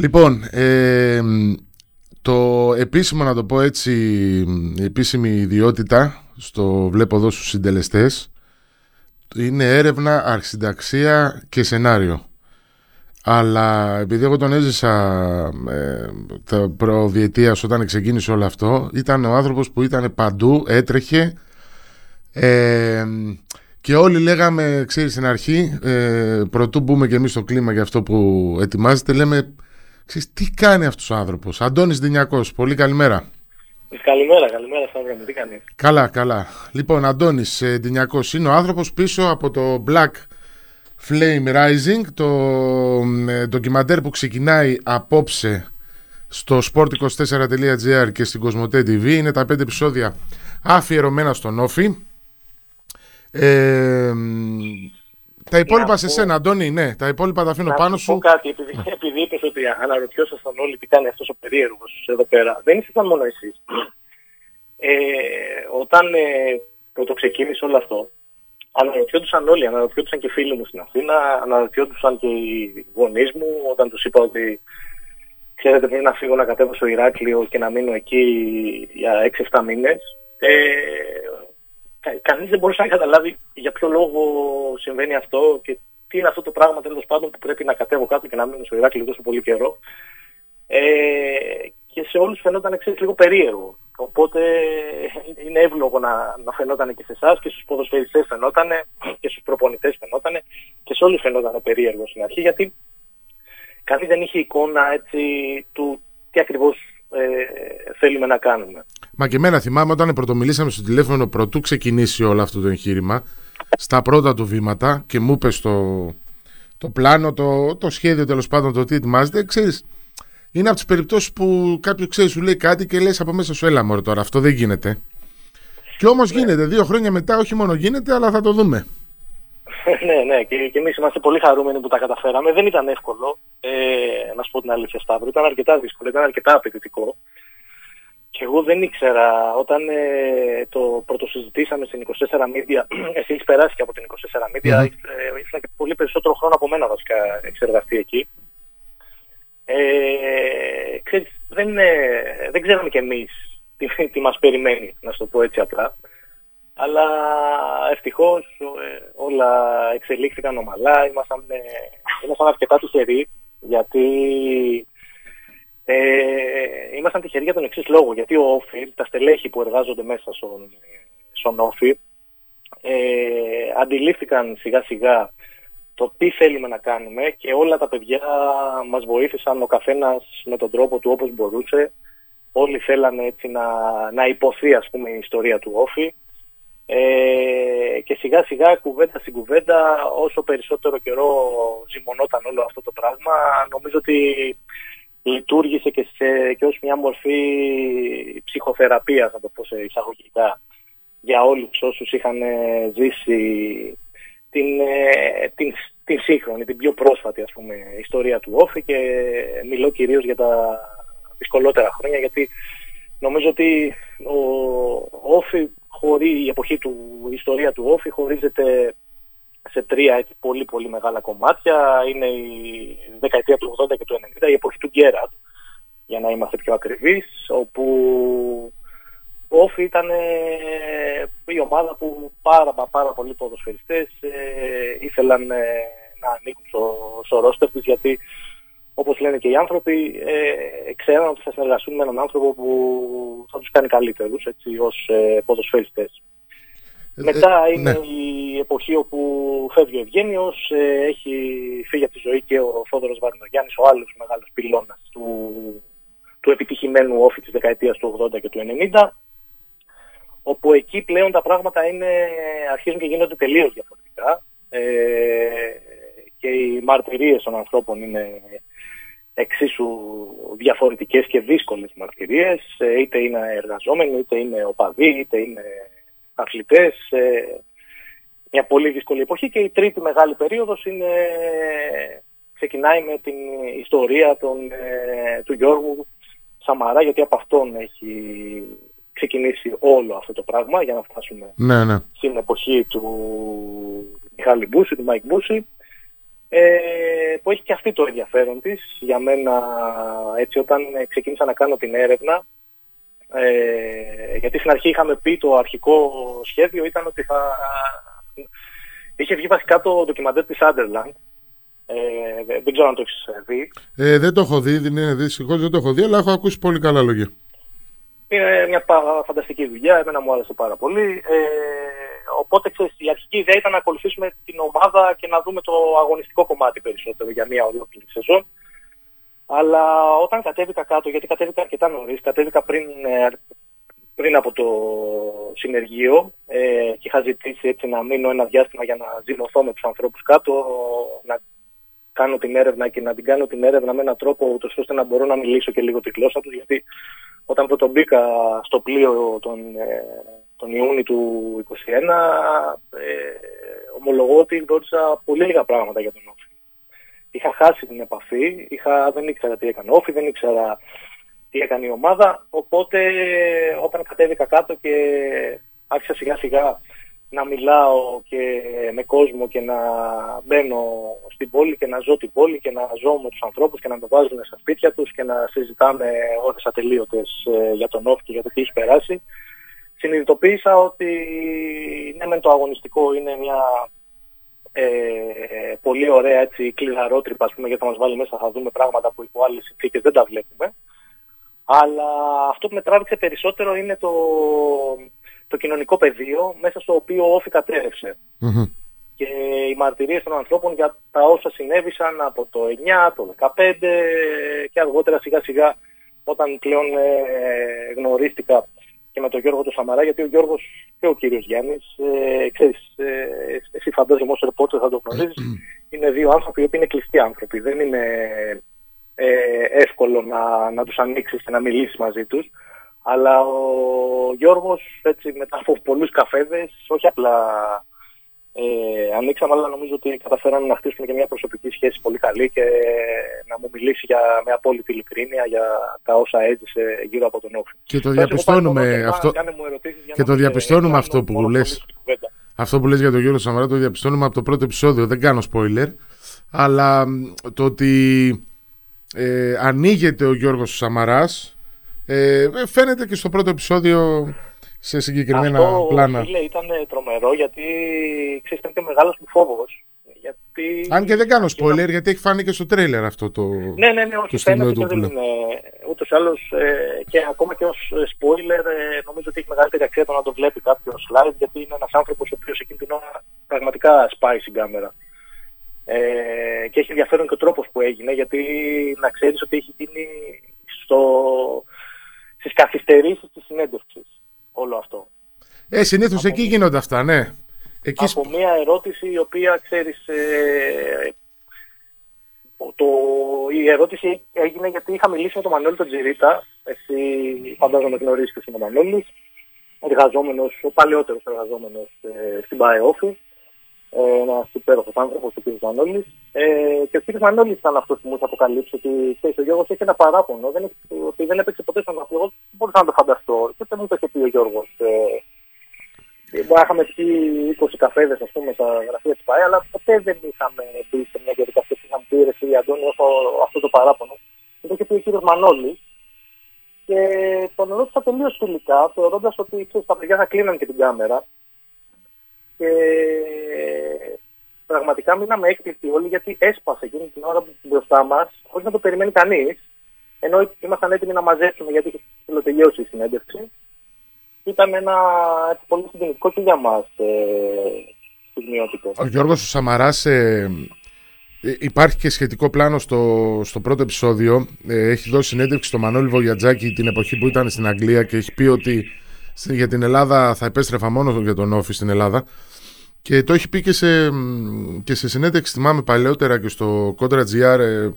Λοιπόν, ε, το επίσημο να το πω έτσι, η επίσημη ιδιότητα στο βλέπω εδώ στους συντελεστές είναι έρευνα, αρχισυνταξία και σενάριο. Αλλά επειδή εγώ τον έζησα ε, τα προδιετίας όταν ξεκίνησε όλο αυτό ήταν ο άνθρωπος που ήταν παντού, έτρεχε ε, και όλοι λέγαμε, ξέρεις στην αρχή, ε, πρωτού μπούμε και εμείς στο κλίμα για αυτό που ετοιμάζεται, λέμε, ξέρεις, τι κάνει αυτός ο άνθρωπος; Αντώνης Δινιακός, πολύ καλημέρα. Καλημέρα, καλημέρα Σταύρο τι κάνεις; Καλά, καλά. Λοιπόν, Αντώνης ε, Δινιακός είναι ο άνθρωπος πίσω από το Black Flame Rising, το ε, ντοκιμαντέρ που ξεκινάει απόψε στο sport24.gr και στην Κοσμοτέ TV. Είναι τα πέντε επεισόδια αφιερωμένα στον Όφη. Ε, τα υπόλοιπα σε σένα, Αντώνη, ναι. Τα υπόλοιπα τα αφήνω πάνω σου. Να πω κάτι, επειδή, επειδή είπες ότι αναρωτιόσασταν όλοι τι κάνει αυτός ο περίεργος εδώ πέρα. Δεν ήσασταν μόνο εσείς. Ε, όταν ε, το ξεκίνησε όλο αυτό, αναρωτιόντουσαν όλοι, αναρωτιόντουσαν και φίλοι μου στην Αθήνα, αναρωτιόντουσαν και οι γονείς μου όταν τους είπα ότι ξέρετε πρέπει να φύγω να κατέβω στο Ηράκλειο και να μείνω εκεί για 6-7 μήνες. Ε, κα, κανείς δεν μπορούσε να καταλάβει για ποιο λόγο συμβαίνει αυτό και τι είναι αυτό το πράγμα τέλος πάντων που πρέπει να κατέβω κάτω και να μείνω στο Ηράκλειο τόσο πολύ καιρό. Ε, και σε όλους φαινόταν ξέρεις, λίγο περίεργο. Οπότε είναι εύλογο να, να φαινόταν και σε εσάς και στους ποδοσφαιριστές φαινόταν και στους προπονητές φαινόταν και σε όλους φαινόταν περίεργο στην αρχή γιατί κανείς δεν είχε εικόνα έτσι του τι ακριβώς ε, θέλουμε να κάνουμε. Μα και εμένα θυμάμαι όταν πρωτομιλήσαμε στο τηλέφωνο πρωτού ξεκινήσει όλο αυτό το εγχείρημα στα πρώτα του βήματα και μου είπες το, το πλάνο, το, το σχέδιο τέλος πάντων το τι ετοιμάζεται, ξέρεις, είναι από τις περιπτώσεις που κάποιος ξέρεις, σου λέει κάτι και λες από μέσα σου, έλα μωρέ τώρα, αυτό δεν γίνεται. Και όμως ναι. γίνεται. Δύο χρόνια μετά, όχι μόνο γίνεται, αλλά θα το δούμε. ναι, ναι, και, και εμείς είμαστε πολύ χαρούμενοι που τα καταφέραμε. Δεν ήταν εύκολο, ε, να σου πω την αλήθεια, Σταύρο. Ήταν αρκετά δύσκολο, ήταν αρκετά απαιτητικό. Και εγώ δεν ήξερα, όταν ε, το πρωτοσυζητήσαμε στην 24 Media, εσύ έχεις περάσει και από την 24 Media, mm-hmm. ήσουν και πολύ περισσότερο χρόνο από μένα βασικά εξεργαστεί εκεί. Ε, ξέρεις, δεν, δεν ξέραμε κι εμείς τι, τι μας περιμένει, να σου το πω έτσι απλά. Αλλά ευτυχώς ε, όλα εξελίχθηκαν ομαλά, ήμασταν, ε, ήμασταν αρκετά τυχεροί, γιατί ε, ήμασταν τυχεροί για τον εξής λόγο, γιατί ο Όφη, τα στελέχη που εργάζονται μέσα στον, στον Όφη, ε, αντιλήφθηκαν σιγά σιγά το τι θέλουμε να κάνουμε και όλα τα παιδιά μας βοήθησαν ο καθένας με τον τρόπο του όπως μπορούσε. Όλοι θέλανε έτσι να, να υποθεί ας πούμε η ιστορία του Όφη ε, και σιγά σιγά κουβέντα στην κουβέντα όσο περισσότερο καιρό ζυμωνόταν όλο αυτό το πράγμα νομίζω ότι λειτουργήσε και, σε, και ως μια μορφή ψυχοθεραπείας να το πω σε εισαγωγικά για όλους όσους είχαν ζήσει την, ε, την, την σύγχρονη, την πιο πρόσφατη ας πούμε, ιστορία του Όφη και μιλώ κυρίως για τα δυσκολότερα χρόνια γιατί νομίζω ότι ο Όφη χωρί, η εποχή του, η ιστορία του Όφη χωρίζεται σε τρία έτσι, πολύ πολύ μεγάλα κομμάτια. Είναι η δεκαετία του 80 και του 90, η εποχή του Γκέραντ, για να είμαστε πιο ακριβείς, όπου ο Όφη ήταν η ομάδα που πάρα, πάρα πολλοί ποδοσφαιριστές ε, ήθελαν ε, να ανήκουν στο, στο ρόστερ τους γιατί όπως λένε και οι άνθρωποι ε, ξέραν ότι θα συνεργαστούν με έναν άνθρωπο που θα τους κάνει καλύτερους έτσι, ως ε, ποδοσφαιριστές. Ε, Μετά ε, είναι ναι. η εποχή όπου φεύγει ο Ευγένιος, ε, έχει φύγει από τη ζωή και ο Φόδωρος Βαρνογιάννης, ο άλλος μεγάλος πυλώνας του, του επιτυχημένου όφη της δεκαετίας του 80 και του 90 όπου εκεί πλέον τα πράγματα είναι, αρχίζουν και γίνονται τελείως διαφορετικά ε, και οι μαρτυρίες των ανθρώπων είναι εξίσου διαφορετικές και δύσκολες μαρτυρίες, ε, είτε είναι εργαζόμενοι, είτε είναι οπαδοί, είτε είναι αθλητές, ε, μια πολύ δύσκολη εποχή και η τρίτη μεγάλη περίοδος είναι, ξεκινάει με την ιστορία των, ε, του Γιώργου Σαμαρά γιατί από αυτόν έχει ξεκινήσει όλο αυτό το πράγμα για να φτάσουμε ναι, ναι. στην εποχή του Μιχάλη Μπούση, του Μάικ Μπούση. ε, που έχει και αυτή το ενδιαφέρον της. Για μένα, έτσι, όταν ξεκίνησα να κάνω την έρευνα, ε, γιατί στην αρχή είχαμε πει το αρχικό σχέδιο ήταν ότι θα... Είχε βγει βασικά το ντοκιμαντέρ της Σάντερλαντ. Ε, δεν ξέρω αν το έχεις δει. Ε, δεν το έχω δει, δεν είναι δυστυχώς δεν το έχω δει, αλλά έχω ακούσει πολύ καλά λόγια. Είναι μια φανταστική δουλειά, εμένα μου άρεσε πάρα πολύ. Ε, οπότε ξέρεις, η αρχική ιδέα ήταν να ακολουθήσουμε την ομάδα και να δούμε το αγωνιστικό κομμάτι περισσότερο για μια ολόκληρη σεζόν. Αλλά όταν κατέβηκα κάτω, γιατί κατέβηκα αρκετά νωρίς, κατέβηκα πριν, ε, πριν από το συνεργείο ε, και είχα ζητήσει έτσι να μείνω ένα διάστημα για να ζυμωθώ με τους ανθρώπους κάτω, να κάνω την έρευνα και να την κάνω την έρευνα με έναν τρόπο ούτως ώστε να μπορώ να μιλήσω και λίγο τη γλώσσα τους, γιατί όταν πρώτο μπήκα στο πλοίο τον, ε, τον Ιούνιο του 2021, ε, ομολογώ ότι γνώρισα πολύ λίγα πράγματα για τον Όφη. Είχα χάσει την επαφή, είχα, δεν ήξερα τι έκανε Όφη, δεν ήξερα τι έκανε η ομάδα, οπότε όταν κατέβηκα κάτω και άρχισα σιγά σιγά να μιλάω και με κόσμο και να μπαίνω στην πόλη και να ζω την πόλη και να ζω με τους ανθρώπους και να με βάζουν στα σπίτια τους και να συζητάμε ώρες ατελείωτες ε, για τον όφη και για το τι έχει περάσει. Συνειδητοποίησα ότι ναι μεν το αγωνιστικό είναι μια ε, πολύ ωραία έτσι κλειδαρότρυπα ας πούμε γιατί θα μας βάλει μέσα θα δούμε πράγματα που υπό άλλες συνθήκες δεν τα βλέπουμε. Αλλά αυτό που με τράβηξε περισσότερο είναι το, το κοινωνικό πεδίο μέσα στο οποίο ο Όφη κατέρευσε. Και οι μαρτυρίες των ανθρώπων για τα όσα συνέβησαν από το 9, το 15 και αργότερα σιγά σιγά όταν πλέον ε, γνωρίστηκα και με τον Γιώργο του Σαμαρά, γιατί ο Γιώργος και ο κύριος Γιάννης, ε, ξέρεις, ε, εσύ φαντάζομαι ως ρεπόρτερ θα το γνωρίζεις, είναι δύο άνθρωποι που είναι κλειστοί άνθρωποι. Δεν είναι ε, εύκολο να, να τους ανοίξεις και να μιλήσεις μαζί τους. Αλλά ο Γιώργος έτσι μετά από πολλούς καφέδες, όχι απλά ε, ανοίξαμε, αλλά νομίζω ότι καταφέραμε να χτίσουμε και μια προσωπική σχέση πολύ καλή και να μου μιλήσει για, με απόλυτη ειλικρίνεια για τα όσα έζησε γύρω από τον Όφη. Και το διαπιστώνουμε αυτό, και το διαπιστώνουμε αυτό που λες. Αυτό που λες για τον Γιώργο Σαμαρά το διαπιστώνουμε από το πρώτο επεισόδιο, δεν κάνω spoiler, αλλά το ότι ε, ανοίγεται ο Γιώργος Σαμαράς ε, φαίνεται και στο πρώτο επεισόδιο σε συγκεκριμένα Αυτό, πλάνα. Αυτό ήταν τρομερό γιατί ξέρεις ήταν και μεγάλος μου φόβος. Γιατί... Αν και δεν κάνω spoiler γιατί έχει φάνει και στο τρέιλερ αυτό το Ναι, ναι, ναι, όχι, φαίνεται και δεν είναι ούτως ή άλλως ε, και ακόμα και ως spoiler ε, νομίζω ότι έχει μεγαλύτερη αξία το να το βλέπει κάποιος live γιατί είναι ένας άνθρωπος ο οποίος εκείνη την ώρα πραγματικά σπάει στην κάμερα. Ε, και έχει ενδιαφέρον και ο τρόπος που έγινε γιατί να ξέρεις ότι έχει γίνει στο, στις καθυστερήσεις της συνέντευξης όλο αυτό. Ε, συνήθως εκεί γίνονται αυτά, ναι. Εκεί... Από μια ερώτηση η οποία, ξέρεις, ε, το, η ερώτηση έγινε γιατί είχα μιλήσει με τον Μανώλη τον Τζιρίτα, εσύ φαντάζομαι γνωρίζεις και ο Μανώλης, εργαζόμενος, ο παλαιότερος εργαζόμενος ε, στην ΠΑΕΟΦΗ, ε, ένας υπέροχος άνθρωπος, ο κ. Μανώλης. Ε, και ο κ. Μανώλης ήταν αυτός που μου είχε αποκαλύψει ότι ξέρεις, ο Γιώργος έχει ένα παράπονο, δεν, έχει, ότι δεν έπαιξε ποτέ στον αθλητικό. Δεν μπορούσα να το φανταστώ. Και ούτε μου το είχε πει ο Γιώργος. Ε, Μπορεί να είχαμε πει 20 καφέδες ας πούμε στα γραφεία της ΠΑΕ, αλλά ποτέ δεν είχαμε μπει σε μια διαδικασία που είχαμε πει ρε φίλε Αντώνη, έχω αυτό το παράπονο. Και το είχε πει ο κ. Μανώλης. Και τον ρώτησα τελείως φιλικά, θεωρώντας ότι ξέρεις, τα παιδιά θα κλείναν και την κάμερα και πραγματικά μείναμε έκπληκτοι όλοι γιατί έσπασε εκείνη την ώρα μπροστά μας χωρίς να το περιμένει κανείς ενώ ήμασταν έτοιμοι να μαζέψουμε γιατί είχε τελειώσει η συνέντευξη ήταν ένα πολύ συγκινητικό και για μας ε, στιγμιότυπο. Ο Γιώργος Σαμαράς ε, ε, υπάρχει και σχετικό πλάνο στο, στο πρώτο επεισόδιο. Ε, έχει δώσει συνέντευξη στο Μανώλη Βογιατζάκη την εποχή που ήταν στην Αγγλία και έχει πει ότι για την Ελλάδα θα επέστρεφα μόνος για τον Όφη στην Ελλάδα. Και το έχει πει και σε, και σε συνέντευξη, θυμάμαι παλαιότερα και στο Contra GR, ε,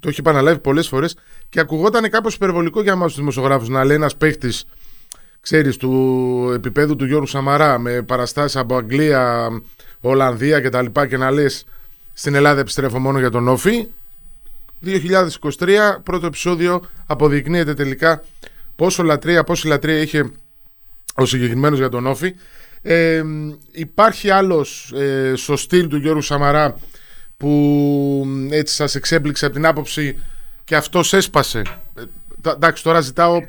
το έχει επαναλάβει πολλές φορές και ακουγόταν κάπως υπερβολικό για εμάς τους δημοσιογράφους να λέει ένας παίχτης, ξέρεις, του επίπεδου του Γιώργου Σαμαρά με παραστάσεις από Αγγλία, Ολλανδία κτλ. Και, τα και να λες στην Ελλάδα επιστρέφω μόνο για τον Όφη. 2023, πρώτο επεισόδιο, αποδεικνύεται τελικά πόσο λατρεία, πόση λατρεία είχε ο συγκεκριμένος για τον Όφη. Ε, υπάρχει άλλος ε, στο στυλ του Γιώργου Σαμαρά που έτσι σας εξέπληξε από την άποψη και αυτός έσπασε. Ε, εντάξει, τώρα ζητάω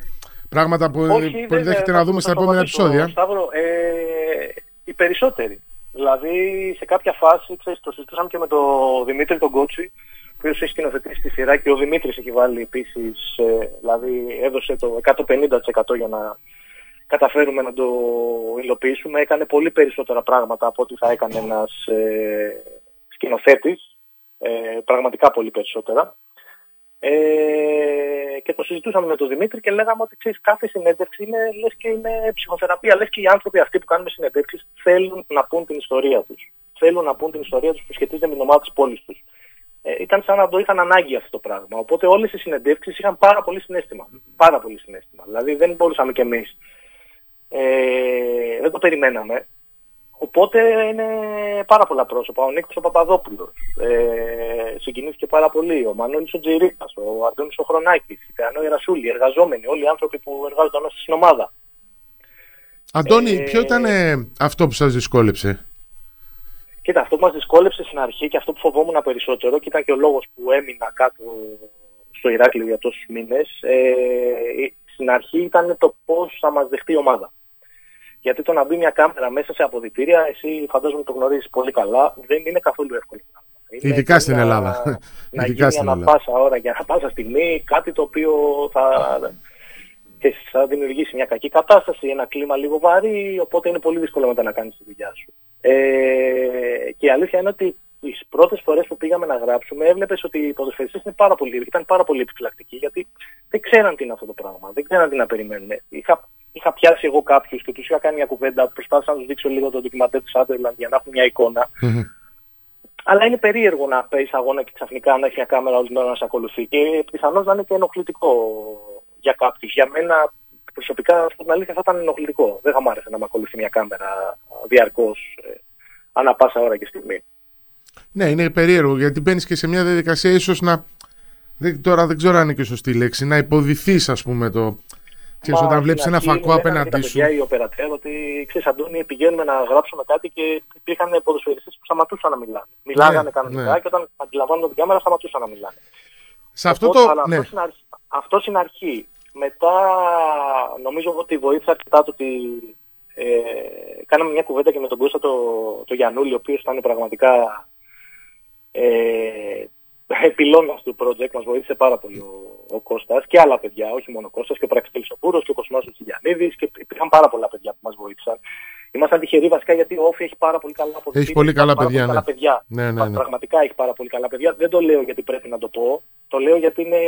πράγματα που, Όχι, που ενδέχεται να δούμε στα επόμενα επεισόδια. Σταύρο, ε, οι περισσότεροι. Δηλαδή σε κάποια φάση, ξέρεις, το συζητούσαμε και με τον Δημήτρη τον Κότσι, ο οποίος έχει σκηνοθετήσει τη σειρά και ο Δημήτρης έχει βάλει επίσης, ε, δηλαδή έδωσε το 150% για να καταφέρουμε να το υλοποιήσουμε. Έκανε πολύ περισσότερα πράγματα από ό,τι θα έκανε ένας ε, σκηνοθέτης, ε, πραγματικά πολύ περισσότερα. Ε, και το συζητούσαμε με τον Δημήτρη και λέγαμε ότι ξέρεις, κάθε συνέντευξη είναι λες και είναι ψυχοθεραπεία. Λες και οι άνθρωποι αυτοί που κάνουν συνέντευξεις θέλουν να πούν την ιστορία τους. Θέλουν να πούν την ιστορία τους που σχετίζεται με την ομάδα της πόλης τους. Ε, ήταν σαν να το είχαν ανάγκη αυτό το πράγμα. Οπότε όλες οι συνεντεύξεις είχαν πάρα πολύ συνέστημα. Πάρα πολύ συνέστημα. Δηλαδή δεν μπορούσαμε κι εμείς. Ε, δεν το περιμέναμε. Οπότε είναι πάρα πολλά πρόσωπα. Ο Νίκος ο Παπαδόπουλος ε, συγκινήθηκε πάρα πολύ. Ο Μανώλης ο Τζιρίκας, ο Αντώνης ο Χρονάκης, η Θεανό Ιερασούλη, οι εργαζόμενοι, όλοι οι άνθρωποι που εργάζονταν μέσα στην ομάδα. Αντώνη, ε, ποιο ήταν ε, αυτό που σας δυσκόλεψε; Κοίτα, αυτό που μας δυσκόλεψε στην αρχή και αυτό που φοβόμουν περισσότερο και ήταν και ο λόγος που έμεινα κάτω στο Ηράκλειο για τόσους μήνες, ε, στην αρχή ήταν το πώς θα μας δεχτεί η ομάδα. Γιατί το να μπει μια κάμερα μέσα σε αποδητήρια, εσύ φαντάζομαι το γνωρίζεις πολύ καλά, δεν είναι καθόλου εύκολο. Είναι Ειδικά στην Ελλάδα. Να Ειδικά γίνει ανά πάσα ώρα και ανά πάσα στιγμή κάτι το οποίο θα, και θα δημιουργήσει μια κακή κατάσταση, ένα κλίμα λίγο βαρύ, οπότε είναι πολύ δύσκολο μετά να κάνεις τη δουλειά σου. Ε, και η αλήθεια είναι ότι τις πρώτες φορές που πήγαμε να γράψουμε έβλεπες ότι οι ποδοσφαιριστές ήταν πάρα πολύ, ήταν πάρα πολύ επιφυλακτικοί γιατί δεν ξέραν τι είναι αυτό το πράγμα, δεν ξέραν τι να περιμένουν. Είχα είχα πιάσει εγώ κάποιους και τους είχα κάνει μια κουβέντα, προσπάθησα να τους δείξω λίγο το ντοκιμαντέρ του Σάντερλαντ για να έχουν μια εικόνα. Mm-hmm. Αλλά είναι περίεργο να παίζει αγώνα και ξαφνικά να έχει μια κάμερα όλη μέρα να σε ακολουθεί. Και πιθανώς να είναι και ενοχλητικό για κάποιους. Για μένα προσωπικά, στην αλήθεια, θα ήταν ενοχλητικό. Δεν θα μ' άρεσε να με ακολουθεί μια κάμερα διαρκώς ε, ανά πάσα ώρα και στιγμή. Ναι, είναι περίεργο γιατί μπαίνεις και σε μια διαδικασία ίσως να. Δεν, τώρα δεν ξέρω αν είναι και σωστή λέξη, να υποδηθείς, ας πούμε, το, Ξέρεις, όταν βλέπεις ένα φακό απέναντί σου. οι οπερατέρ ότι ξέρεις Αντώνη πηγαίνουμε να γράψουμε κάτι και υπήρχαν ποδοσφαιριστές που σταματούσαν να μιλάνε. Μιλάγανε ναι, κανονικά ναι. και όταν αντιλαμβάνονται την κάμερα σταματούσαν να μιλάνε. Σε αυτό το... Αλλά ναι. αυτό, είναι αρχή. Μετά νομίζω ότι βοήθησε αρκετά το ότι ε, κάναμε μια κουβέντα και με τον Κώστα το, το Γιαννούλη, ο οποίος ήταν πραγματικά ε, πυλώνας του project, μας βοήθησε πάρα πολύ ο, ο Κώστας και άλλα παιδιά, όχι μόνο ο Κώστας και ο Πραξιτέλης ο Πούρος και ο Κοσμάς ο Τσιγιαννίδης και υπήρχαν πάρα πολλά παιδιά που μας βοήθησαν. Ήμασταν τυχεροί βασικά γιατί ο Όφη έχει πάρα πολύ καλά αποδείξει. Έχει πολύ καλά παιδιά, ναι. παιδιά. Ναι, ναι, ναι. Πραγματικά έχει πάρα πολύ καλά παιδιά. Δεν το λέω γιατί πρέπει να το πω. Το λέω γιατί είναι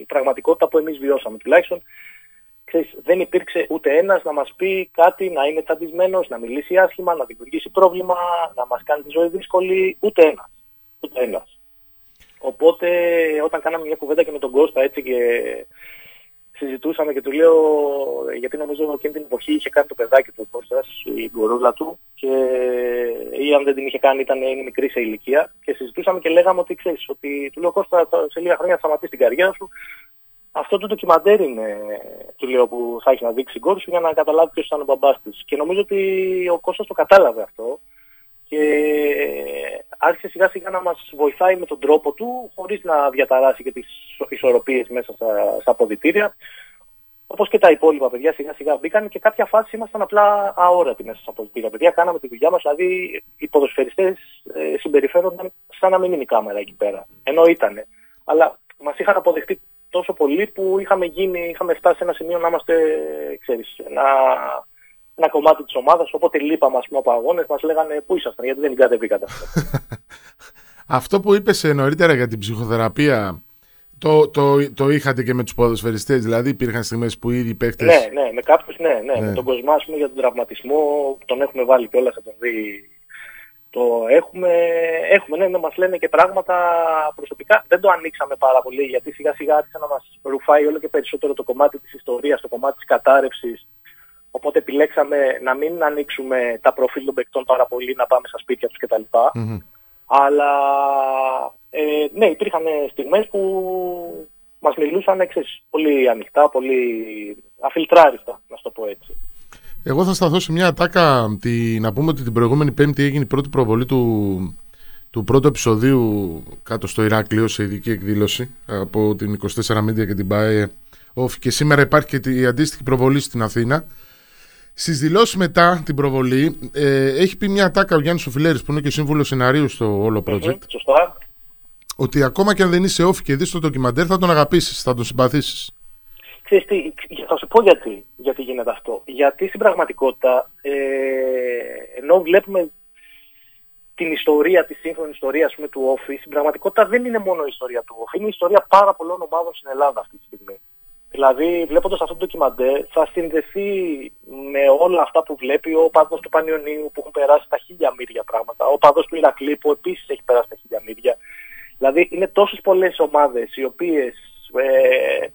η πραγματικότητα που εμείς βιώσαμε. Τουλάχιστον ξέρεις, δεν υπήρξε ούτε ένας να μας πει κάτι, να είναι τσαντισμένος, να μιλήσει άσχημα, να δημιουργήσει πρόβλημα, να μας κάνει τη ζωή δύσκολη. Ούτε ένας. Ούτε ένας. Οπότε όταν κάναμε μια κουβέντα και με τον Κώστα έτσι και συζητούσαμε και του λέω, γιατί νομίζω ότι εκείνη την εποχή είχε κάνει το παιδάκι του ο Κώστας, η γκορούλα του, και, ή αν δεν την είχε κάνει ήταν είναι μικρή σε ηλικία, και συζητούσαμε και λέγαμε ότι ξέρεις, ότι του λέω Κώστα σε λίγα χρόνια θα σταματήσει την καριέρα σου, αυτό το ντοκιμαντέρ είναι, του λέω, που θα έχει να δείξει η σου για να καταλάβει ποιος ήταν ο μπαμπάς της. Και νομίζω ότι ο Κώστας το κατάλαβε αυτό και άρχισε σιγά σιγά να μας βοηθάει με τον τρόπο του χωρίς να διαταράσει και τις ισορροπίες μέσα στα, στα αποδητήρια. Όπως και τα υπόλοιπα παιδιά σιγά σιγά μπήκαν και κάποια φάση ήμασταν απλά αόρατοι μέσα στα αποδητήρια. Παιδιά κάναμε τη δουλειά μας, δηλαδή οι ποδοσφαιριστές ε, συμπεριφέρονταν σαν να μην είναι η κάμερα εκεί πέρα. Ενώ ήτανε. Αλλά μας είχαν αποδεχτεί τόσο πολύ που είχαμε γίνει, είχαμε φτάσει σε ένα σημείο να είμαστε, ξέρεις, να ένα κομμάτι της ομάδας, οπότε λείπαμε ας πούμε από αγώνες, μας λέγανε πού ήσασταν, γιατί δεν κατεβήκατε αυτό. αυτό που είπες ε, νωρίτερα για την ψυχοθεραπεία, το, το, το είχατε και με τους ποδοσφαιριστές, δηλαδή υπήρχαν στιγμές που ήδη παίχτες... Ναι, ναι, με κάποιους ναι, ναι, ναι. με τον Κοσμά πούμε, για τον τραυματισμό, τον έχουμε βάλει κιόλας θα τον δει το έχουμε, έχουμε ναι, ναι, μας λένε και πράγματα προσωπικά. Δεν το ανοίξαμε πάρα πολύ γιατί σιγά σιγά άρχισε να μας ρουφάει όλο και περισσότερο το κομμάτι της ιστορίας, το κομμάτι της κατάρρευσης, Οπότε επιλέξαμε να μην ανοίξουμε τα προφίλ των παικτών πάρα πολύ, να πάμε στα σπίτια τους κτλ. mm Αλλά ε, ναι, υπήρχαν στιγμές που μας μιλούσαν εξής, πολύ ανοιχτά, πολύ αφιλτράριστα, να το πω έτσι. Εγώ θα σταθώ σε μια ατάκα, τη, να πούμε ότι την προηγούμενη πέμπτη έγινε η πρώτη προβολή του, του πρώτου επεισοδίου κάτω στο Ηράκλειο σε ειδική εκδήλωση από την 24 Media και την ΠΑΕ και σήμερα υπάρχει και η αντίστοιχη προβολή στην Αθήνα. Στις δηλώσεις μετά την προβολή, ε, έχει πει μια τάκα ο Γιάννης Σοφιλέρης, που είναι και σύμβουλος σεναρίου στο όλο project. σωστά. Ότι ακόμα και αν δεν είσαι off και δεις το ντοκιμαντέρ, θα τον αγαπήσεις, θα τον συμπαθήσεις. Ξέρεις τι, θα σου πω γιατί, γιατί γίνεται αυτό. Γιατί στην πραγματικότητα, ε, ενώ βλέπουμε την ιστορία, τη σύγχρονη ιστορία πούμε, του Office, στην πραγματικότητα δεν είναι μόνο η ιστορία του Office, είναι η ιστορία πάρα πολλών ομάδων στην Ελλάδα αυτή τη στιγμή. Δηλαδή, βλέποντας αυτό το ντοκιμαντέρ, θα συνδεθεί με όλα αυτά που βλέπει ο παδό του Πανιωνίου που έχουν περάσει τα χίλια μύρια πράγματα, ο παδό του Ηρακλή που επίσης έχει περάσει τα χίλια μύρια. Δηλαδή, είναι τόσες πολλές ομάδες οι οποίες ε,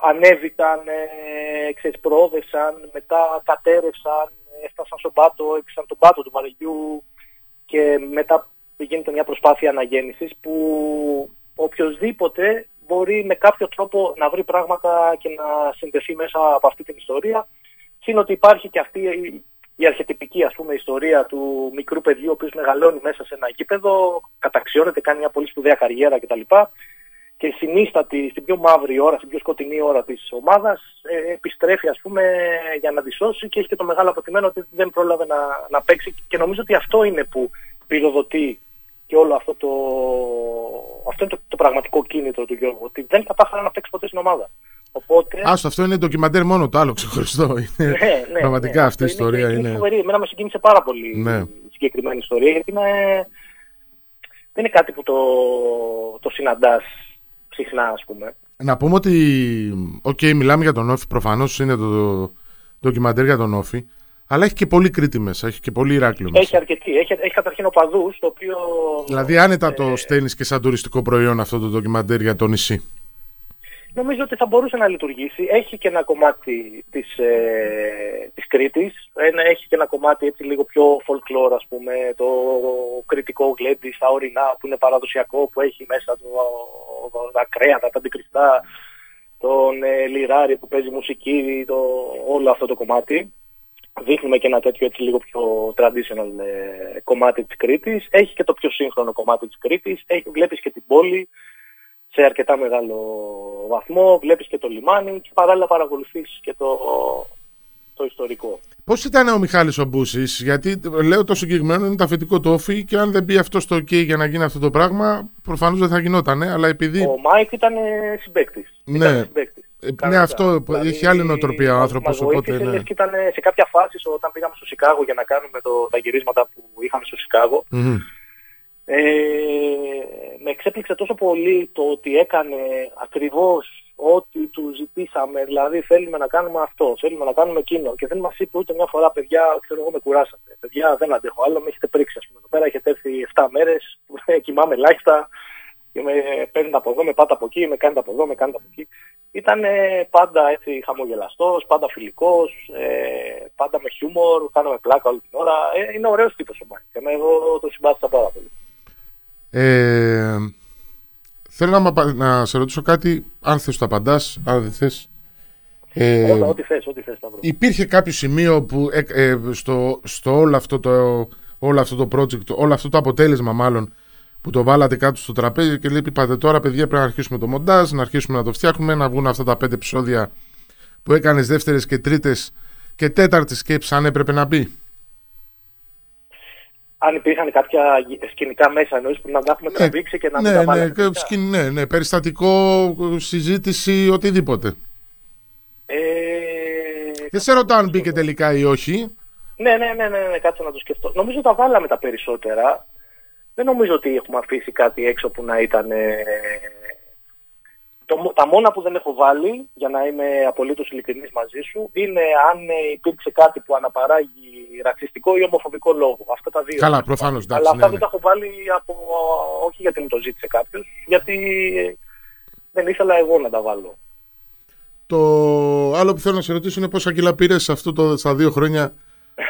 ανέβηκαν, ε, ξέρεις, προόδεσαν, μετά κατέρευσαν, έφτασαν στον πάτο, έπισαν τον πάτο του βαριού και μετά γίνεται μια προσπάθεια αναγέννησης που οποιοδήποτε μπορεί με κάποιο τρόπο να βρει πράγματα και να συνδεθεί μέσα από αυτή την ιστορία. Συν ότι υπάρχει και αυτή η αρχιετυπική ας πούμε, ιστορία του μικρού παιδιού ο οποίος μεγαλώνει μέσα σε ένα γήπεδο, καταξιώνεται, κάνει μια πολύ σπουδαία καριέρα κτλ. Και συνίσταται στην πιο μαύρη ώρα, στην πιο σκοτεινή ώρα της ομάδας, ε, επιστρέφει ας πούμε για να τη σώσει και έχει και το μεγάλο αποτυμένο ότι δεν πρόλαβε να, να παίξει και νομίζω ότι αυτό είναι που πυροδοτεί και όλο αυτό το, αυτό είναι το, το πραγματικό κίνητρο του Γιώργου, ότι δεν κατάφερε να παίξει ποτέ στην ομάδα. Οπότε... Άστο, αυτό είναι ντοκιμαντέρ μόνο το άλλο ξεχωριστό. ναι, ναι, Πραγματικά ναι, αυτή η ιστορία είναι. Είναι, είναι φοβερή. Εμένα με συγκίνησε πάρα πολύ ναι. η συγκεκριμένη ιστορία, γιατί είναι, δεν είναι κάτι που το, το συναντάς συχνά, ας πούμε. Να πούμε ότι, OK, okay, μιλάμε για τον ΟΦΗ, προφανώς είναι το, το ντοκιμαντέρ για τον ΟΦΗ. Αλλά έχει και πολύ Κρήτη μέσα, έχει και πολύ Ηράκλειο μέσα. Έχει αρκετή. Έχει, έχει καταρχήν οπαδού, το οποίο. Δηλαδή, άνετα ε, το στέλνεις και σαν τουριστικό προϊόν αυτό το ντοκιμαντέρ για το νησί. Νομίζω ότι θα μπορούσε να λειτουργήσει. Έχει και ένα κομμάτι της, ε, της Κρήτης. Ένα, έχει και ένα κομμάτι έτσι λίγο πιο folklore, ας πούμε, το κριτικό γλέντι στα ορεινά που είναι παραδοσιακό, που έχει μέσα το, τα κρέατα, τα αντικριστά, τον ε, λιράρι που παίζει μουσική, το, όλο αυτό το κομμάτι δείχνουμε και ένα τέτοιο έτσι λίγο πιο traditional ε, κομμάτι της Κρήτης. Έχει και το πιο σύγχρονο κομμάτι της Κρήτης. Έχει, βλέπεις και την πόλη σε αρκετά μεγάλο βαθμό. Βλέπεις και το λιμάνι και παράλληλα παρακολουθείς και το, το ιστορικό. Πώς ήταν ο Μιχάλης ο Μπούσης, γιατί λέω το συγκεκριμένο είναι το αφεντικό του ΟΦΗ και αν δεν μπει αυτό στο OK για να γίνει αυτό το πράγμα, προφανώς δεν θα γινόταν, αλλά επειδή... Ο Μάικ ήταν συμπαίκτης. Ναι. Ήταν συμπαίκτης. Ε, ναι, αυτό δηλαδή, έχει άλλη νοοτροπία ο άνθρωπος. Οπότε. Ναι. Και ήταν σε κάποια φάση όταν πήγαμε στο Σικάγο για να κάνουμε το, τα γυρίσματα που είχαμε στο Σικάγο mm-hmm. Ε, με εξέπληξε τόσο πολύ το ότι έκανε ακριβώς ό,τι του ζητήσαμε. Δηλαδή θέλουμε να κάνουμε αυτό, θέλουμε να κάνουμε εκείνο. Και δεν μας είπε ούτε μια φορά, παιδιά, ξέρω εγώ με κουράσατε. Παιδιά δεν αντέχω άλλο, με έχετε πρίξει. Ας πούμε. Εδώ πέρα έχετε έρθει 7 μέρες, κοιμάμαι ελάχιστα και με παίρνετε από εδώ, με πάτε από εκεί, με κάνετε από εδώ, με κάνετε από εκεί. Ήταν πάντα έτσι χαμογελαστός, πάντα φιλικός, ε, πάντα με χιούμορ, κάναμε πλάκα όλη την ώρα. Ε, είναι ωραίος τύπος ο Μάικ. Και εγώ το συμπάθησα πάρα πολύ. Ε, θέλω να, να σε ρωτήσω κάτι, αν θες το απαντάς, αν δεν θες. Ε, ό,τι θες, ό,τι θες. Υπήρχε κάποιο σημείο που ε, ε, στο, στο όλο, αυτό το, όλο αυτό το project, όλο αυτό το αποτέλεσμα μάλλον, που το βάλατε κάτω στο τραπέζι και λέει: Είπατε τώρα, παιδιά, πρέπει να αρχίσουμε το μοντάζ, να αρχίσουμε να το φτιάχνουμε, να βγουν αυτά τα πέντε επεισόδια που έκανες δεύτερες και τρίτες και τέταρτη σκέψη, αν έπρεπε να μπει. Αν υπήρχαν κάποια σκηνικά μέσα, εννοείς που να τα έχουμε ναι, τραβήξει και να ναι, μην τα ναι, ναι, σκηνή, ναι, ναι, περιστατικό, συζήτηση, οτιδήποτε. Ε... Δεν σε ρωτάω αν μπήκε τελικά ή όχι. Ναι, ναι, ναι, ναι, ναι, κάτσε να το σκεφτώ. Νομίζω τα βάλαμε τα περισσότερα δεν νομίζω ότι έχουμε αφήσει κάτι έξω που να ήταν... Ε, το, τα μόνα που δεν έχω βάλει, για να είμαι απολύτως ειλικρινής μαζί σου, είναι αν ε, υπήρξε κάτι που αναπαράγει ρατσιστικό ή ομοφοβικό λόγο. Αυτά τα δύο. Καλά, προφανώς. Αλλά αυτά ναι, δεν ναι. τα έχω βάλει από, όχι γιατί μου το ζήτησε κάποιος, γιατί δεν ήθελα εγώ να τα βάλω. Το άλλο που θέλω να σε ρωτήσω είναι πόσα κιλά πήρες αυτό το, στα δύο χρόνια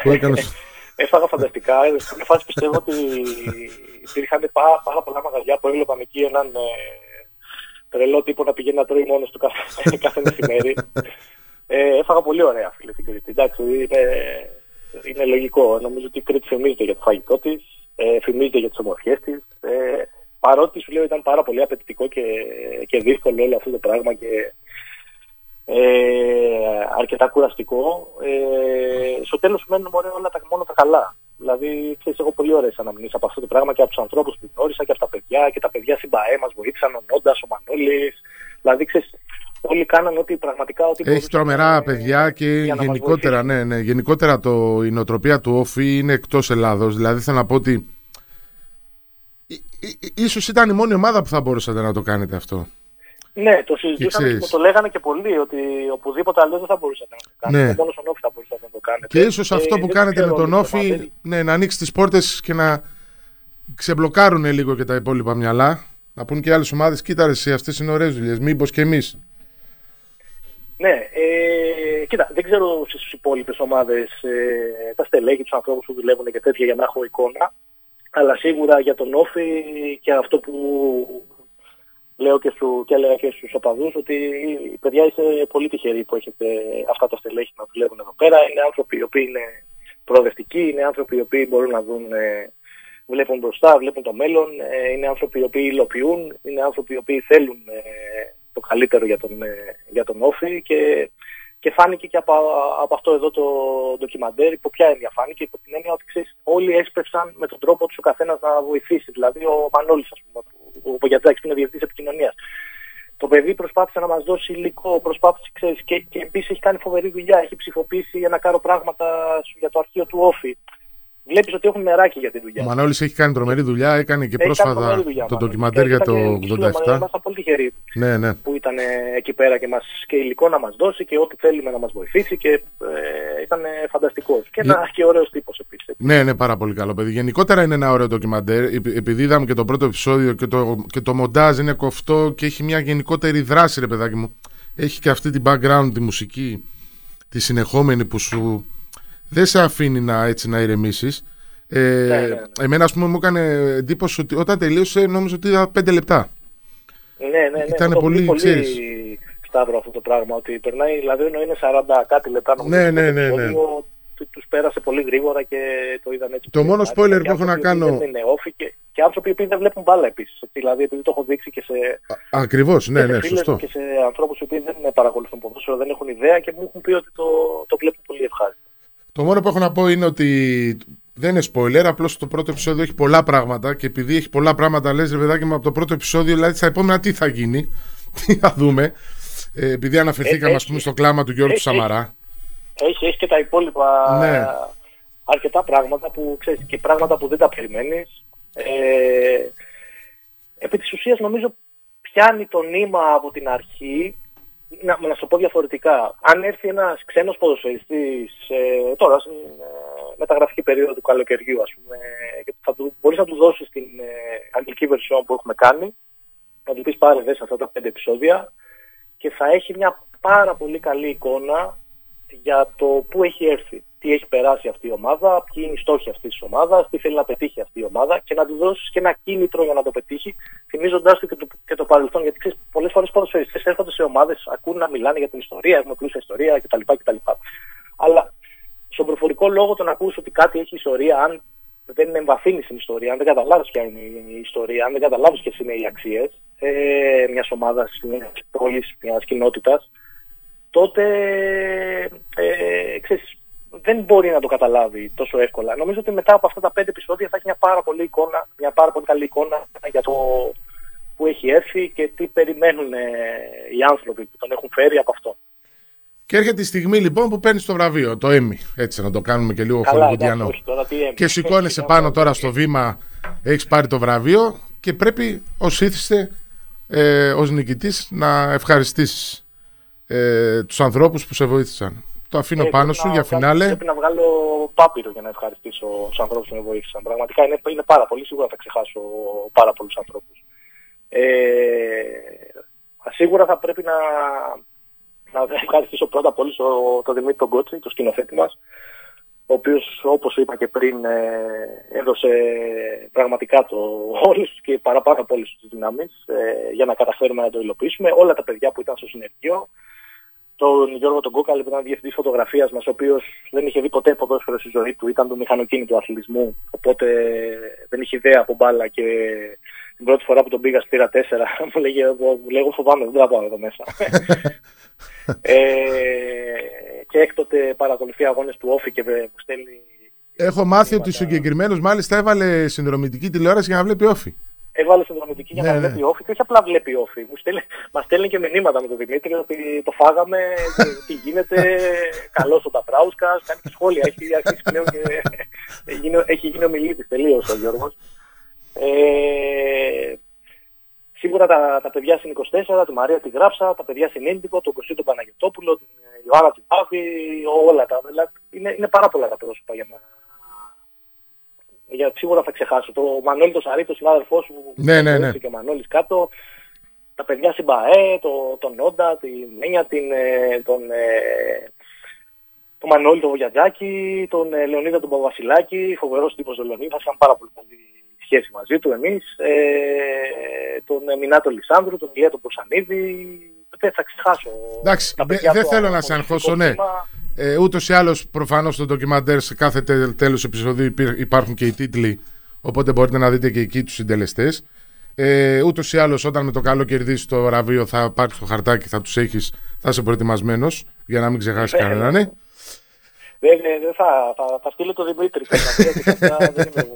που έκανες. Έφαγα φανταστικά. Σε μια φάση πιστεύω ότι υπήρχαν πάρα, πάρα πολλά μαγαζιά που έβλεπαν εκεί έναν ε, τρελό τύπο να πηγαίνει να τρώει μόνος του κάθε, κάθε μεσημέρι. Ε, έφαγα πολύ ωραία φίλε την Κρήτη. Εντάξει, είναι, είναι λογικό. Νομίζω ότι η Κρήτη θυμίζεται για το φαγητό της. ε, φημίζεται για τις ομορφιές της. Ε, παρότι σου λέω ήταν πάρα πολύ απαιτητικό και, και δύσκολο όλο αυτό το πράγμα και ε, αρκετά κουραστικό. Ε, στο τέλος μένουν μωρέ όλα τα, μόνο τα καλά. Δηλαδή, ξέρεις, έχω πολύ ωραίες αναμνήσεις από αυτό το πράγμα και από τους ανθρώπους που γνώρισα και από τα παιδιά και τα παιδιά στην ΠαΕ μας βοήθησαν, ο Νόντας, ο Μανώλης. Δηλαδή, ξέρεις, όλοι κάναν ό,τι πραγματικά... Ό,τι Έχει τρομερά παιδιά και γενικότερα, ναι, ναι, γενικότερα το, η νοοτροπία του Όφη είναι εκτός Ελλάδος. Δηλαδή, θέλω να πω ότι ίσως ήταν η μόνη ομάδα που θα μπορούσατε να το κάνετε αυτό. Ναι, το συζητήσαμε και, το λέγανε και πολλοί ότι οπουδήποτε αλλιώς δεν θα μπορούσατε να το κάνετε. Ναι. Μόνο στον Όφη θα μπορούσατε να το κάνετε. Και ίσως αυτό που κάνετε με τον Όφη, ναι, να ανοίξει τις πόρτες και να ξεμπλοκάρουν λίγο και τα υπόλοιπα μυαλά. Να πούν και άλλες ομάδες, κοίτα ρε, αυτές είναι ωραίες δουλειές. Μήπως και εμείς. Ναι, ε, κοίτα, δεν ξέρω στις υπόλοιπες ομάδες ε, τα στελέχη, τους ανθρώπους που δουλεύουν και τέτοια για να έχω εικόνα. Αλλά σίγουρα για τον Όφη και αυτό που λέω και, σου, και έλεγα και στους οπαδούς ότι οι παιδιά είστε πολύ τυχεροί που έχετε αυτά τα στελέχη να δουλεύουν εδώ πέρα. Είναι άνθρωποι οι οποίοι είναι προοδευτικοί, είναι άνθρωποι οι οποίοι μπορούν να δουν, ε, βλέπουν μπροστά, βλέπουν το μέλλον, ε, είναι άνθρωποι οι οποίοι υλοποιούν, είναι άνθρωποι οι οποίοι θέλουν ε, το καλύτερο για τον, για τον Όφη και και φάνηκε και από, από αυτό εδώ το ντοκιμαντέρ, υπό ποια έννοια φάνηκε, υπό την έννοια ότι ξέρεις, όλοι έσπευσαν με τον τρόπο τους ο καθένας να βοηθήσει. Δηλαδή ο Μανώλης, ας πούμε, ο Πογιατζάκης που είναι διευθυντής επικοινωνίας. Το παιδί προσπάθησε να μας δώσει υλικό, προσπάθησε, ξέρεις, και, και επίσης έχει κάνει φοβερή δουλειά, έχει ψηφοποιήσει ένα κάρο πράγματα για το αρχείο του Όφη βλέπεις ότι έχουν νεράκι για τη δουλειά. Ο Μανώλης έχει κάνει τρομερή δουλειά, έκανε και έχει πρόσφατα δουλειά, το ντοκιμαντέρ για το 87. Ήμασταν πολύ τυχεροί ναι, ναι. που ήταν εκεί πέρα και, μας, και υλικό να μας δώσει και ό,τι θέλουμε να μας βοηθήσει και ε, ήταν φανταστικός. Και ένα ναι. και ωραίος τύπος επίσης. Ναι, ναι, πάρα πολύ καλό παιδί. Γενικότερα είναι ένα ωραίο ντοκιμαντέρ. Επειδή είδαμε και το πρώτο επεισόδιο και το, και το μοντάζ είναι κοφτό και έχει μια γενικότερη δράση, ρε παιδάκι μου. Έχει και αυτή την background, τη μουσική, τη συνεχόμενη που σου δεν σε αφήνει να, έτσι, να ηρεμήσεις. Ε, ναι, ναι, ναι. Εμένα, ας πούμε, μου έκανε εντύπωση ότι όταν τελείωσε, νόμιζα ότι είδα πέντε λεπτά. Ναι, ναι, ναι. Ήταν το πολύ, πολύ ξέρεις... Σταύρο αυτό το πράγμα. Ότι περνάει, δηλαδή, ενώ είναι 40 κάτι λεπτά, νομίζω. Ναι, ναι, ναι. ναι. Του πέρασε πολύ γρήγορα και το είδαν έτσι. Το μόνο spoiler που έχω να κάνω. Είναι όφη και, και άνθρωποι που δεν βλέπουν μπάλα επίσης. Δηλαδή, επειδή το έχω δείξει και σε. Ακριβώς, ναι, ναι, σωστό. Και σε ανθρώπους που δεν παρακολουθούν ποδόσφαιρο, δεν έχουν ιδέα και μου έχουν πει ότι το, το βλέπουν πολύ ευχάριστο. Το μόνο που έχω να πω είναι ότι δεν είναι spoiler, απλώς το πρώτο επεισόδιο έχει πολλά πράγματα και επειδή έχει πολλά πράγματα, λες ρε παιδάκι μου από το πρώτο επεισόδιο, δηλαδή στα επόμενα τι θα γίνει, τι θα δούμε. Ε, επειδή αναφερθήκαμε, ας πούμε, στο κλάμα του Γιώργου Σαμαρά. Έχει, έχει και τα υπόλοιπα ναι. αρκετά πράγματα που ξέρεις, και πράγματα που δεν τα περιμένεις. Ε, επί της ουσίας νομίζω πιάνει το νήμα από την αρχή να, να σου το πω διαφορετικά. Αν έρθει ένας ξένος ποδοσφαιριστής ε, τώρα στην ε, μεταγραφική περίοδο του καλοκαιριού, ας πούμε, και θα του, μπορείς να του δώσεις την ε, αγγλική βερσιόν που έχουμε κάνει, να του πεις πάρε δες αυτά τα πέντε επεισόδια και θα έχει μια πάρα πολύ καλή εικόνα για το πού έχει έρθει τι έχει περάσει αυτή η ομάδα, ποιοι είναι οι στόχοι αυτής της ομάδας, τι θέλει να πετύχει αυτή η ομάδα και να του δώσεις και ένα κίνητρο για να το πετύχει, θυμίζοντάς του και, το, και το παρελθόν. Γιατί ξέρεις, πολλές φορές ποδοσφαιριστές έρχονται σε ομάδες, ακούν να μιλάνε για την ιστορία, έχουμε πλούσια ιστορία κτλ. κτλ. Αλλά στον προφορικό λόγο το να ακούσει ότι κάτι έχει ιστορία, αν δεν εμβαθύνεις στην ιστορία, αν δεν καταλάβεις ποια είναι η ιστορία, αν δεν καταλάβεις ποιες είναι οι αξίες ε, μιας ομάδας, μιας πόλης, μιας κοινότητας, τότε ε, ξέρεις, δεν μπορεί να το καταλάβει τόσο εύκολα. Νομίζω ότι μετά από αυτά τα πέντε επεισόδια θα έχει μια πάρα, πολύ εικόνα, μια πάρα πολύ καλή εικόνα για το που έχει έρθει και τι περιμένουν ε, οι άνθρωποι που τον έχουν φέρει από αυτό. Και έρχεται η στιγμή λοιπόν που παίρνεις το βραβείο, το Emmy. Έτσι να το κάνουμε και λίγο χολιγουντιανό. Και σηκώνεσαι πάνω τώρα στο βήμα, έχεις πάρει το βραβείο και πρέπει ως ήθιστε ε, ως νικητής να ευχαριστήσεις ε, τους ανθρώπους που σε βοήθησαν. Το αφήνω ε, πάνω σου για φινάλε. Πρέπει να βγάλω πάπυρο για να ευχαριστήσω τους ανθρώπους που με βοήθησαν. Πραγματικά είναι, είναι πάρα πολύ. Σίγουρα θα ξεχάσω πάρα πολλούς ανθρώπους. Ε, σίγουρα θα πρέπει να, να ευχαριστήσω πρώτα απ' όλους τον Δημήτρη τον Κότσι, τον σκηνοθέτη μας, ο οποίος όπως είπα και πριν ε, έδωσε πραγματικά το, όλες και παραπάνω από όλες τις δυνάμεις ε, για να καταφέρουμε να το υλοποιήσουμε. Όλα τα παιδιά που ήταν στο συνεργείο, τον Γιώργο τον Κόκαλη που ήταν διευθυντή φωτογραφίας μας, ο οποίος δεν είχε δει ποτέ ποδόσφαιρο στη ζωή του, ήταν του μηχανοκίνητου αθλητισμού. Οπότε δεν είχε ιδέα από μπάλα και την πρώτη φορά που τον πήγα στη 4 μου λέγε, μου λέγω φοβάμαι, δεν θα πάω εδώ μέσα. ε, και έκτοτε παρακολουθεί αγώνες του Όφη και μου στέλνει. Έχω μάθει ότι ο συγκεκριμένος μάλιστα έβαλε συνδρομητική τηλεόραση για να βλέπει Όφη έβαλε συνδρομητική για να ναι, ναι. βλέπει όφη και όχι απλά βλέπει όφη. Μου στέλνει, μας στέλνει και μηνύματα με τον Δημήτρη ότι το φάγαμε, τι γίνεται, καλός ο Ταπράουσκας, κάνει και σχόλια. Έχει αρχίσει πλέον και έχει γίνει ομιλήτης τελείως ο Γιώργος. Ε, σίγουρα τα, τα παιδιά στην 24, τη Μαρία τη Γράψα, τα παιδιά στην Ίντικο, τον Κωστή τον Παναγιωτόπουλο, την Ιωάννα Τσιπάβη, όλα τα. Δηλαδή είναι, είναι πάρα πολλά τα πρόσωπα για να, για σίγουρα θα ξεχάσω. Το Μανώλης το Σαρή, το συνάδελφός σου ναι, ναι, ναι. και ο Μανώλης κάτω. Τα παιδιά στην ΠαΕ, το, τον Νόντα, την Μένια, την, ε, τον, ε, τον Μανώλη τον Βογιατζάκη, τον ε, Λεωνίδα τον Παπαβασιλάκη, φοβερός τύπος τον Λεωνίδα, είχαμε πάρα πολύ καλή σχέση μαζί του εμείς, ε, τον ε, Μινάτο Λισάνδρου, τον Ηλία τον Προσανίδη, δεν θα ξεχάσω. Εντάξει, δεν θέλω να σε αγχώσω, ναι. Ε, Ούτως ή άλλως, προφανώς στο ντοκιμαντέρ σε κάθε τέλος επεισοδίου υπάρχουν και οι τίτλοι. Οπότε μπορείτε να δείτε και εκεί τους συντελεστές. Ε, Ούτως ή άλλως, όταν με το καλό κερδίσει το βραβείο, θα πάρεις το χαρτάκι, θα τους έχεις, θα είσαι προετοιμασμένος για να μην ξεχάσεις κανέναν. Ναι. Δεν, δεν θα, θα, θα στείλω το Δημήτρη. δεν είμαι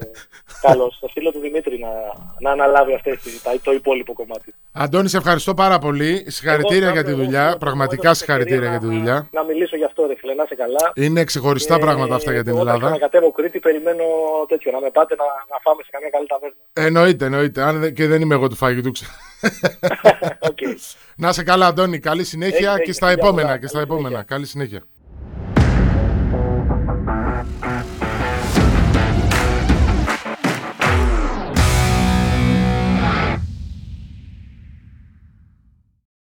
καλό. Θα στείλω το Δημήτρη να, να αναλάβει αυτές, το υπόλοιπο κομμάτι. Αντώνη, σε ευχαριστώ πάρα πολύ. Συγχαρητήρια για τη δουλειά. Πραγματικά συγχαρητήρια για τη δουλειά. Να, μιλήσω γι' αυτό, ρε φίλε, να είσαι καλά. Είναι ξεχωριστά και, πράγματα αυτά για την Ελλάδα. Όταν κατέβω Κρήτη, περιμένω τέτοιο. Να με πάτε να, να φάμε σε καμία καλή ταβέρνα. Εννοείται, εννοείται. Αν, και δεν είμαι εγώ του φαγητού. okay. Να είσαι καλά, Αντώνη. Καλή συνέχεια και στα επόμενα. Και στα επόμενα. Καλή συνέχεια.